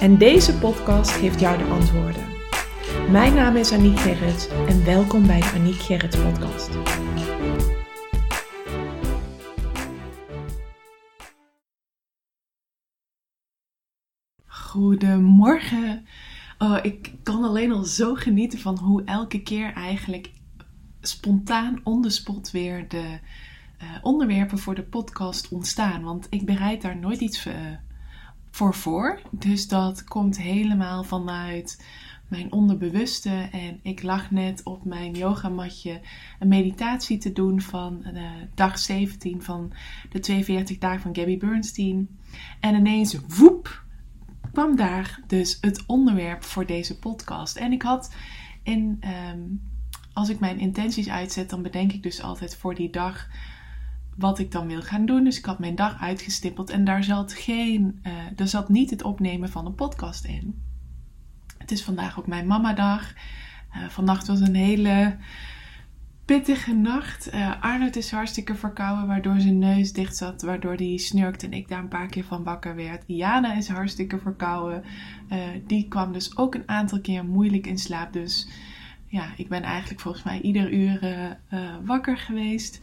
En deze podcast geeft jou de antwoorden. Mijn naam is Aniek Gerrits en welkom bij de Aniek Gerrits podcast. Goedemorgen. Oh, ik kan alleen al zo genieten van hoe elke keer eigenlijk spontaan on the spot weer de uh, onderwerpen voor de podcast ontstaan. Want ik bereid daar nooit iets uh, voor voor. Dus dat komt helemaal vanuit mijn onderbewuste. En ik lag net op mijn yogamatje een meditatie te doen van uh, dag 17 van de 42 dagen van Gabby Bernstein. En ineens, woep, kwam daar dus het onderwerp voor deze podcast. En ik had in, um, als ik mijn intenties uitzet, dan bedenk ik dus altijd voor die dag wat ik dan wil gaan doen. Dus ik had mijn dag uitgestippeld en daar zat, geen, uh, er zat niet het opnemen van een podcast in. Het is vandaag ook mijn mamadag. Uh, vannacht was een hele pittige nacht. Uh, Arnold is hartstikke verkouden, waardoor zijn neus dicht zat, waardoor hij snurkte en ik daar een paar keer van wakker werd. Jana is hartstikke verkouden. Die kwam dus ook een aantal keer moeilijk in slaap. Dus ja, ik ben eigenlijk volgens mij ieder uur wakker geweest.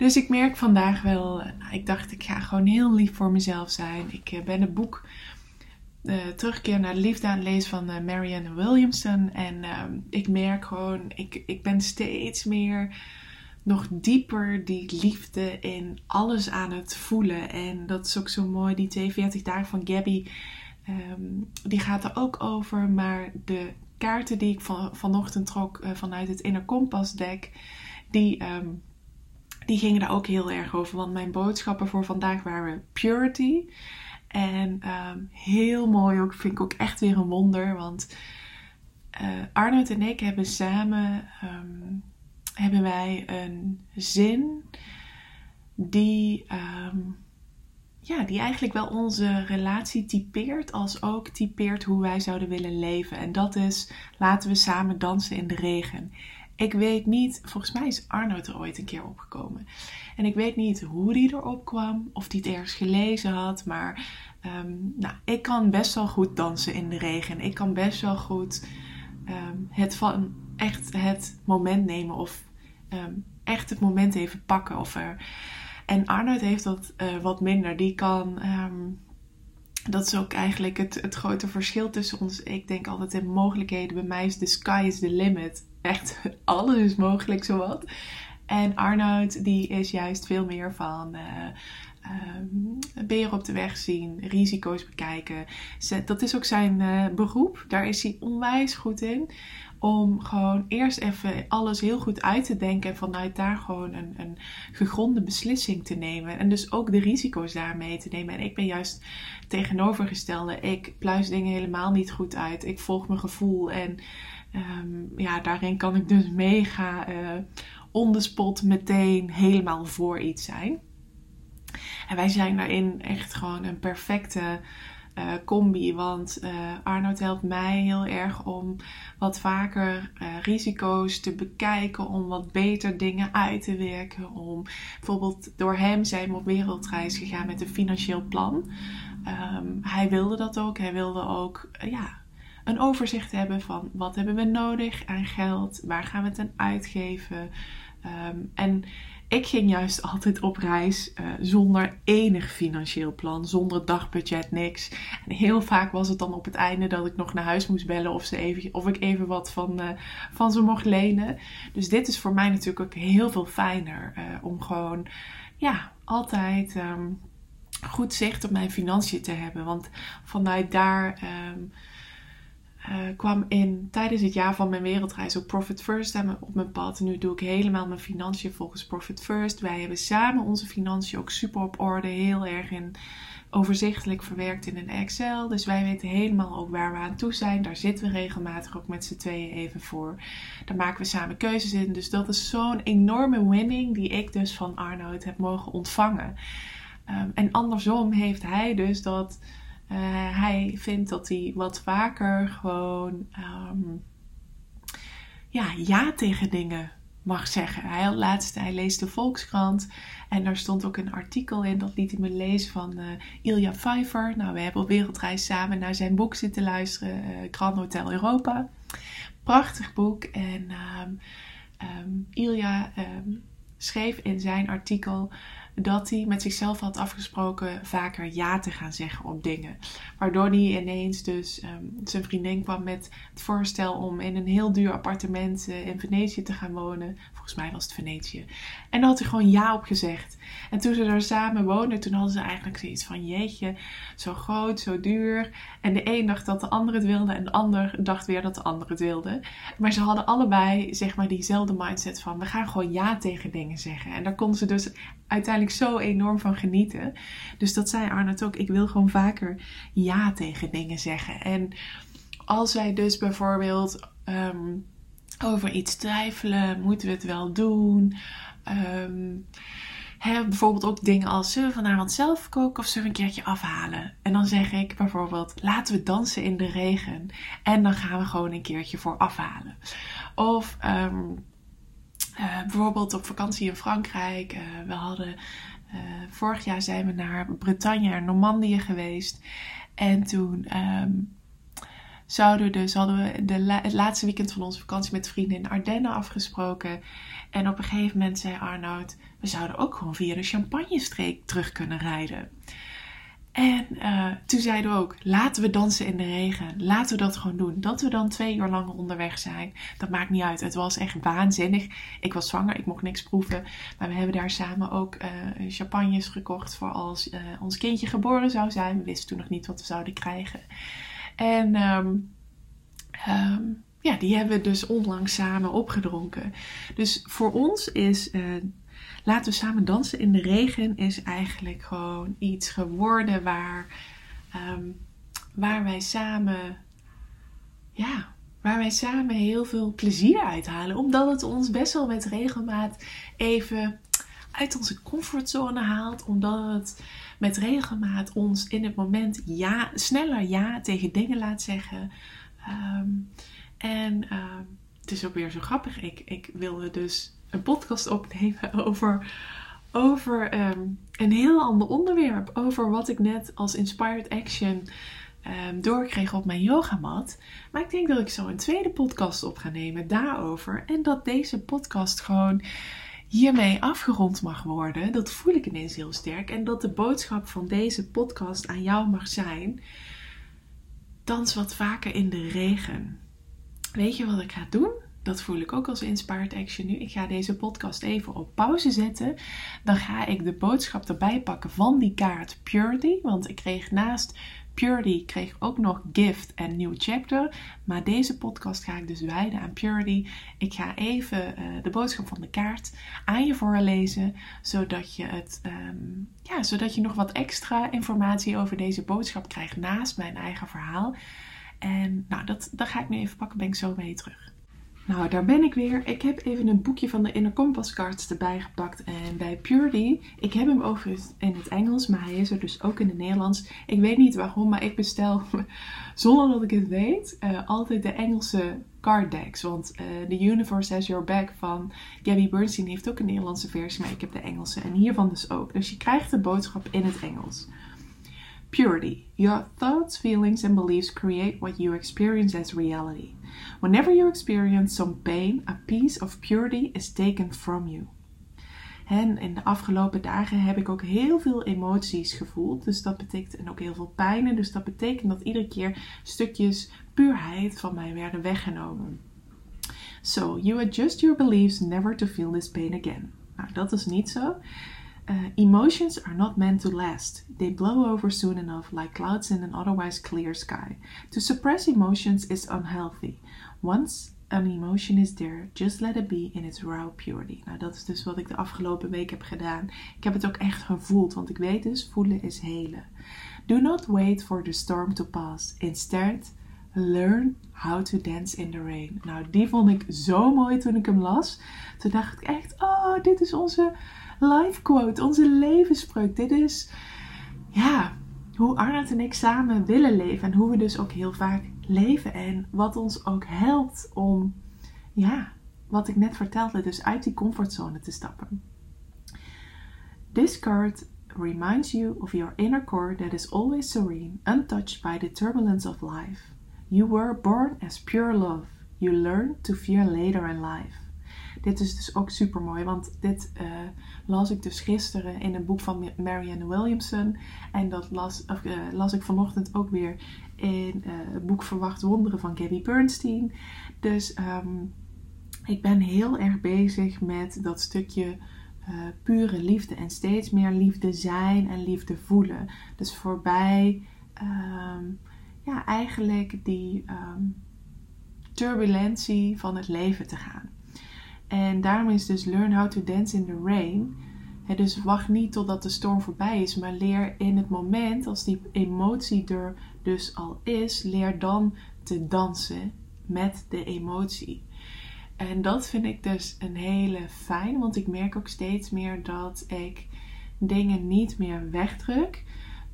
Dus ik merk vandaag wel, ik dacht ik ga gewoon heel lief voor mezelf zijn. Ik ben een boek uh, terugkeer naar de liefde aan het lezen van Marianne Williamson. En ik merk gewoon, ik, ik ben steeds meer nog dieper die liefde in alles aan het voelen. En dat is ook zo mooi, die 42 dagen van Gabby, um, die gaat er ook over. Maar de kaarten die ik van, vanochtend trok vanuit het Inner Kompas deck, die... Um, die gingen daar ook heel erg over. Want mijn boodschappen voor vandaag waren purity. En um, heel mooi ook, vind ik ook echt weer een wonder. Want uh, Arnoud en ik hebben samen um, hebben wij een zin die, um, ja, die eigenlijk wel onze relatie typeert, als ook typeert hoe wij zouden willen leven. En dat is laten we samen dansen in de regen. Ik weet niet, volgens mij is Arnoud er ooit een keer opgekomen. En ik weet niet hoe die erop kwam, of die het ergens gelezen had. Maar um, nou, ik kan best wel goed dansen in de regen. Ik kan best wel goed um, het van echt het moment nemen of um, echt het moment even pakken. Of er... En Arnoud heeft dat uh, wat minder. Die kan dat is ook eigenlijk het, het grote verschil tussen ons. Ik denk altijd in mogelijkheden. Bij mij is the sky is the limit. Echt, alles is mogelijk zowat. En Arnoud, die is juist veel meer van uh, uh, beren op de weg zien, risico's bekijken. Dat is ook zijn uh, beroep. Daar is hij onwijs goed in. Om gewoon eerst even alles heel goed uit te denken en vanuit daar gewoon een, een gegronde beslissing te nemen. En dus ook de risico's daarmee te nemen. En ik ben juist tegenovergestelde. Ik pluis dingen helemaal niet goed uit. Ik volg mijn gevoel. En um, ja, daarin kan ik dus mega uh, on the spot meteen helemaal voor iets zijn. En wij zijn daarin echt gewoon een perfecte uh, combi. Want uh, Arnoud helpt mij heel erg om wat vaker risico's te bekijken. Om wat beter dingen uit te werken. Om bijvoorbeeld door hem zijn we op wereldreis gegaan met een financieel plan. Um, hij wilde dat ook. Hij wilde ook ja, een overzicht hebben van wat hebben we nodig aan geld. Waar gaan we het aan uitgeven. Um, en ik ging juist altijd op reis uh, zonder enig financieel plan, zonder dagbudget, niks. En heel vaak was het dan op het einde dat ik nog naar huis moest bellen of, ze even, of ik even wat van, uh, van ze mocht lenen. Dus dit is voor mij natuurlijk ook heel veel fijner uh, om gewoon, ja, altijd um, goed zicht op mijn financiën te hebben. Want vanuit daar. Um, uh, kwam in tijdens het jaar van mijn wereldreis ook Profit First op mijn pad. Nu doe ik helemaal mijn financiën volgens Profit First. Wij hebben samen onze financiën ook super op orde. Heel erg in overzichtelijk verwerkt in een Excel. Dus wij weten helemaal ook waar we aan toe zijn. Daar zitten we regelmatig ook met z'n tweeën even voor. Daar maken we samen keuzes in. Dus dat is zo'n enorme winning die ik dus van Arnoud heb mogen ontvangen. Ehm, en andersom heeft hij dus dat uh, hij vindt dat hij wat vaker gewoon um, ja, ja tegen dingen mag zeggen. Hij laatst, hij leest de Volkskrant en daar stond ook een artikel in, dat liet hij me lezen van uh, Ilja Pfeiffer. Nou, we hebben op wereldreis samen naar zijn boek zitten luisteren, uh, Grand Hotel Europa. Prachtig boek en um, Ilja schreef in zijn artikel dat hij met zichzelf had afgesproken vaker ja te gaan zeggen op dingen. Waardoor hij ineens dus um, zijn vriendin kwam met het voorstel om in een heel duur appartement uh, in Venetië te gaan wonen. Volgens mij was het Venetië. En daar had hij gewoon ja op gezegd. En toen ze daar samen woonden, toen hadden ze eigenlijk zoiets van jeetje, zo groot, zo duur. En de een dacht dat de ander het wilde en de ander dacht weer dat de ander het wilde. Maar ze hadden allebei zeg maar diezelfde mindset van we gaan gewoon ja tegen dingen zeggen. En daar konden ze dus uiteindelijk zo enorm van genieten. Dus dat zei Arnold ook. Ik wil gewoon vaker ja tegen dingen zeggen. En als wij dus bijvoorbeeld um, over iets twijfelen, moeten we het wel doen? Um, bijvoorbeeld ook dingen als zullen we vanavond zelf koken of zullen we een keertje afhalen? En dan zeg ik bijvoorbeeld laten we dansen in de regen. En dan gaan we gewoon een keertje voor afhalen. Of um, uh, bijvoorbeeld op vakantie in Frankrijk. Uh, we hadden uh, vorig jaar zijn we naar Bretagne en Normandië geweest. En toen um, zouden we dus, hadden we de het laatste weekend van onze vakantie met vrienden in Ardennen afgesproken. En op een gegeven moment zei Arnoud, we zouden ook gewoon via de Champagne-streek terug kunnen rijden. En uh, toen zeiden we ook, laten we dansen in de regen. Laten we dat gewoon doen. Dat we dan twee uur lang onderweg zijn. Dat maakt niet uit. Het was echt waanzinnig. Ik was zwanger, ik mocht niks proeven. Maar we hebben daar samen ook uh, champagnes gekocht voor als uh, ons kindje geboren zou zijn. We wisten toen nog niet wat we zouden krijgen. En um, um, ja, die hebben we dus onlangs samen opgedronken. Dus voor ons is Laten we samen dansen in de regen is eigenlijk gewoon iets geworden waar, um, waar wij samen, ja, waar wij samen heel veel plezier uithalen. Omdat het ons best wel met regelmaat even uit onze comfortzone haalt. Omdat het met regelmaat ons in het moment ja, sneller ja tegen dingen laat zeggen. Um, en uh, het is ook weer zo grappig. Ik, ik wilde dus een podcast opnemen over, over um, een heel ander onderwerp. Over wat ik net als Inspired Action um, doorkreeg op mijn yogamat. Maar ik denk dat ik zo een tweede podcast op ga nemen daarover. En dat deze podcast gewoon hiermee afgerond mag worden. Dat voel ik ineens heel sterk. En dat de boodschap van deze podcast aan jou mag zijn. Dans wat vaker in de regen. Weet je wat ik ga doen? Dat voel ik ook als inspired action nu. Ik ga deze podcast even op pauze zetten. Dan ga ik de boodschap erbij pakken van die kaart Purity. Want ik kreeg naast Purity kreeg ook nog Gift en New Chapter. Maar deze podcast ga ik dus wijden aan Purity. Ik ga even uh, de boodschap van de kaart aan je voorlezen. Zodat je, het, um, ja, zodat je nog wat extra informatie over deze boodschap krijgt naast mijn eigen verhaal. En nou, dat, dat ga ik nu even pakken. Ben ik zo mee terug. Nou, daar ben ik weer. Ik heb even een boekje van de Inner Compass Cards erbij gepakt. En bij Purity, ik heb hem overigens in het Engels, maar hij is er dus ook in het Nederlands. Ik weet niet waarom, maar ik bestel, zonder dat ik het weet, uh, altijd de Engelse card decks. Want The Universe Has Your Back van Gabby Bernstein heeft ook een Nederlandse versie, maar ik heb de Engelse. En hiervan dus ook. Dus je krijgt de boodschap in het Engels. Purity. Your thoughts, feelings, and beliefs create what you experience as reality. Whenever you experience some pain, a piece of purity is taken from you. En in de afgelopen dagen heb ik ook heel veel emoties gevoeld. Dus dat betekent, en ook heel veel pijn. Dus dat betekent dat iedere keer stukjes puurheid van mij werden weggenomen. So, you adjust your beliefs never to feel this pain again. Nou, dat is niet zo. Uh, emotions are not meant to last. They blow over soon enough, like clouds in an otherwise clear sky. To suppress emotions is unhealthy. Once an emotion is there, just let it be in its raw purity. Nou, dat is dus wat ik de afgelopen week heb gedaan. Ik heb het ook echt gevoeld, want ik weet dus, voelen is helen. Do not wait for the storm to pass. Instead, learn how to dance in the rain. Nou, die vond ik zo mooi toen ik hem las. Toen dacht ik echt, oh, dit is onze life quote, onze levensspreuk. Dit is, ja, hoe Arnold en ik samen willen leven. En hoe we dus ook heel vaak leven. En wat ons ook helpt om, ja, wat ik net vertelde, dus uit die comfortzone te stappen. This card reminds you of your inner core that is always serene, untouched by the turbulence of life. You were born as pure love. You learn to fear later in life. Dit is dus ook super mooi, want dit uh, las ik dus gisteren in een boek van Marianne Williamson. En dat las, of, uh, las ik vanochtend ook weer in uh, het boek Verwacht Wonderen van Gabby Bernstein. Dus um, ik ben heel erg bezig met dat stukje pure liefde en steeds meer liefde zijn en liefde voelen. Dus voorbij. Um, ja, eigenlijk die um, turbulentie van het leven te gaan. En daarom is dus learn how to dance in the rain. dus wacht niet totdat de storm voorbij is, maar leer in het moment, als die emotie er dus al is, leer dan te dansen met de emotie. En dat vind ik dus een hele fijn, want ik merk ook steeds meer dat ik dingen niet meer wegdruk.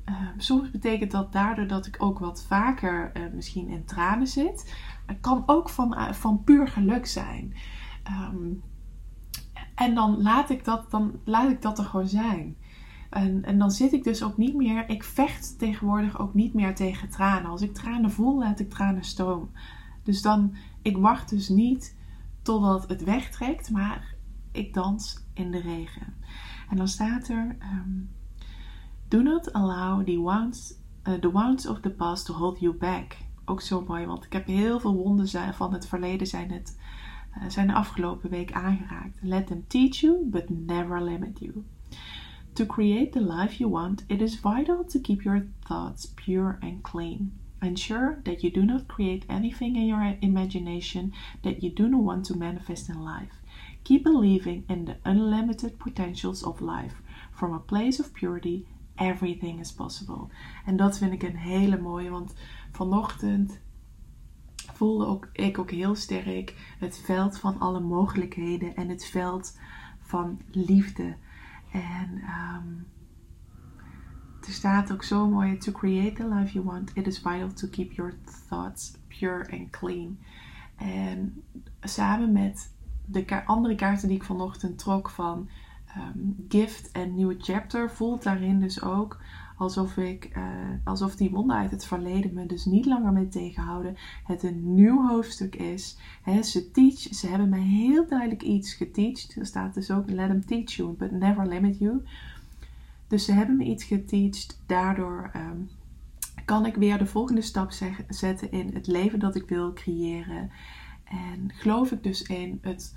Uh, soms betekent dat daardoor dat ik ook wat vaker uh, misschien in tranen zit. Het kan ook van, uh, van puur geluk zijn. Um, en dan laat, ik dat, dan laat ik dat er gewoon zijn. En, en dan zit ik dus ook niet meer. Ik vecht tegenwoordig ook niet meer tegen tranen. Als ik tranen voel, laat ik tranen stromen. Dus dan, ik wacht dus niet totdat het wegtrekt, maar ik dans in de regen. En dan staat er. Um, Do not allow the wounds, uh, the wounds of the past to hold you back. Ook zo mooi, want ik heb heel veel wonden van het verleden zijn, het, zijn de afgelopen week aangeraakt. Let them teach you, but never limit you. To create the life you want, it is vital to keep your thoughts pure and clean. Ensure that you do not create anything in your imagination that you do not want to manifest in life. Keep believing in the unlimited potentials of life from a place of purity Everything is possible. En dat vind ik een hele mooie, want vanochtend voelde ook, ik ook heel sterk het veld van alle mogelijkheden en het veld van liefde. En um, er staat ook zo mooi: To create the life you want, it is vital to keep your thoughts pure and clean. En samen met de andere kaarten die ik vanochtend trok van um, gift en nieuwe chapter voelt daarin dus ook alsof ik, uh, alsof die wonden uit het verleden me dus niet langer mee tegenhouden. Het een nieuw hoofdstuk is. Ze teach, ze hebben mij heel duidelijk iets geteacht. Er staat dus ook let them teach you, but never limit you. Dus ze hebben me iets geteacht. Daardoor um, kan ik weer de volgende stap zetten in het leven dat ik wil creëren. En geloof ik dus in het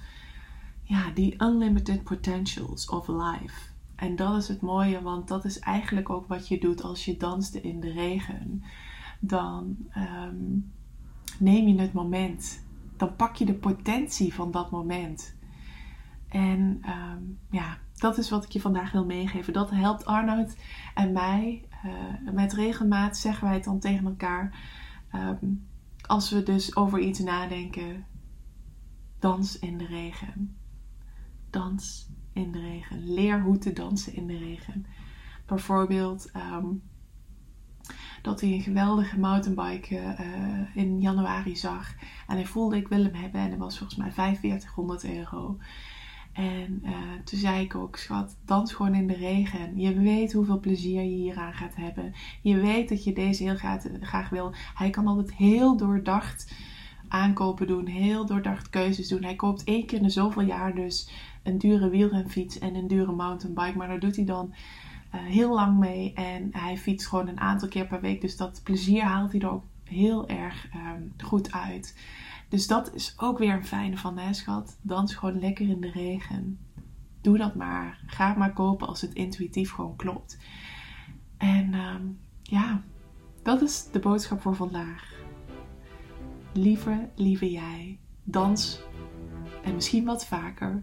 ja, die unlimited potentials of life. En dat is het mooie, want dat is eigenlijk ook wat je doet als je danste in de regen. Dan um, neem je het moment. Dan pak je de potentie van dat moment. En um, ja, dat is wat ik je vandaag wil meegeven. Dat helpt Arnoud en mij. Uh, met regelmaat zeggen wij het dan tegen elkaar. Um, als we dus over iets nadenken. Dans in de regen dans in de regen. Leer hoe te dansen in de regen. Bijvoorbeeld um, dat hij een geweldige mountainbike uh, in januari zag. En hij voelde ik wil hem hebben. En dat was volgens mij 4500 euro. En uh, toen zei ik ook, schat, dans gewoon in de regen. Je weet hoeveel plezier je hieraan gaat hebben. Je weet dat je deze heel graag, graag wil. Hij kan altijd heel doordacht aankopen doen, heel doordacht keuzes doen. Hij koopt één keer in de zoveel jaar dus een dure wielrenfiets en een dure mountainbike. Maar daar doet hij dan uh, heel lang mee. En hij fietst gewoon een aantal keer per week. Dus dat plezier haalt hij er ook heel erg um, goed uit. Dus dat is ook weer een fijne van, hè schat? Dans gewoon lekker in de regen. Doe dat maar. Ga het maar kopen als het intuïtief gewoon klopt. En um, ja, dat is de boodschap voor vandaag. Lieve, lieve jij, dans en misschien wat vaker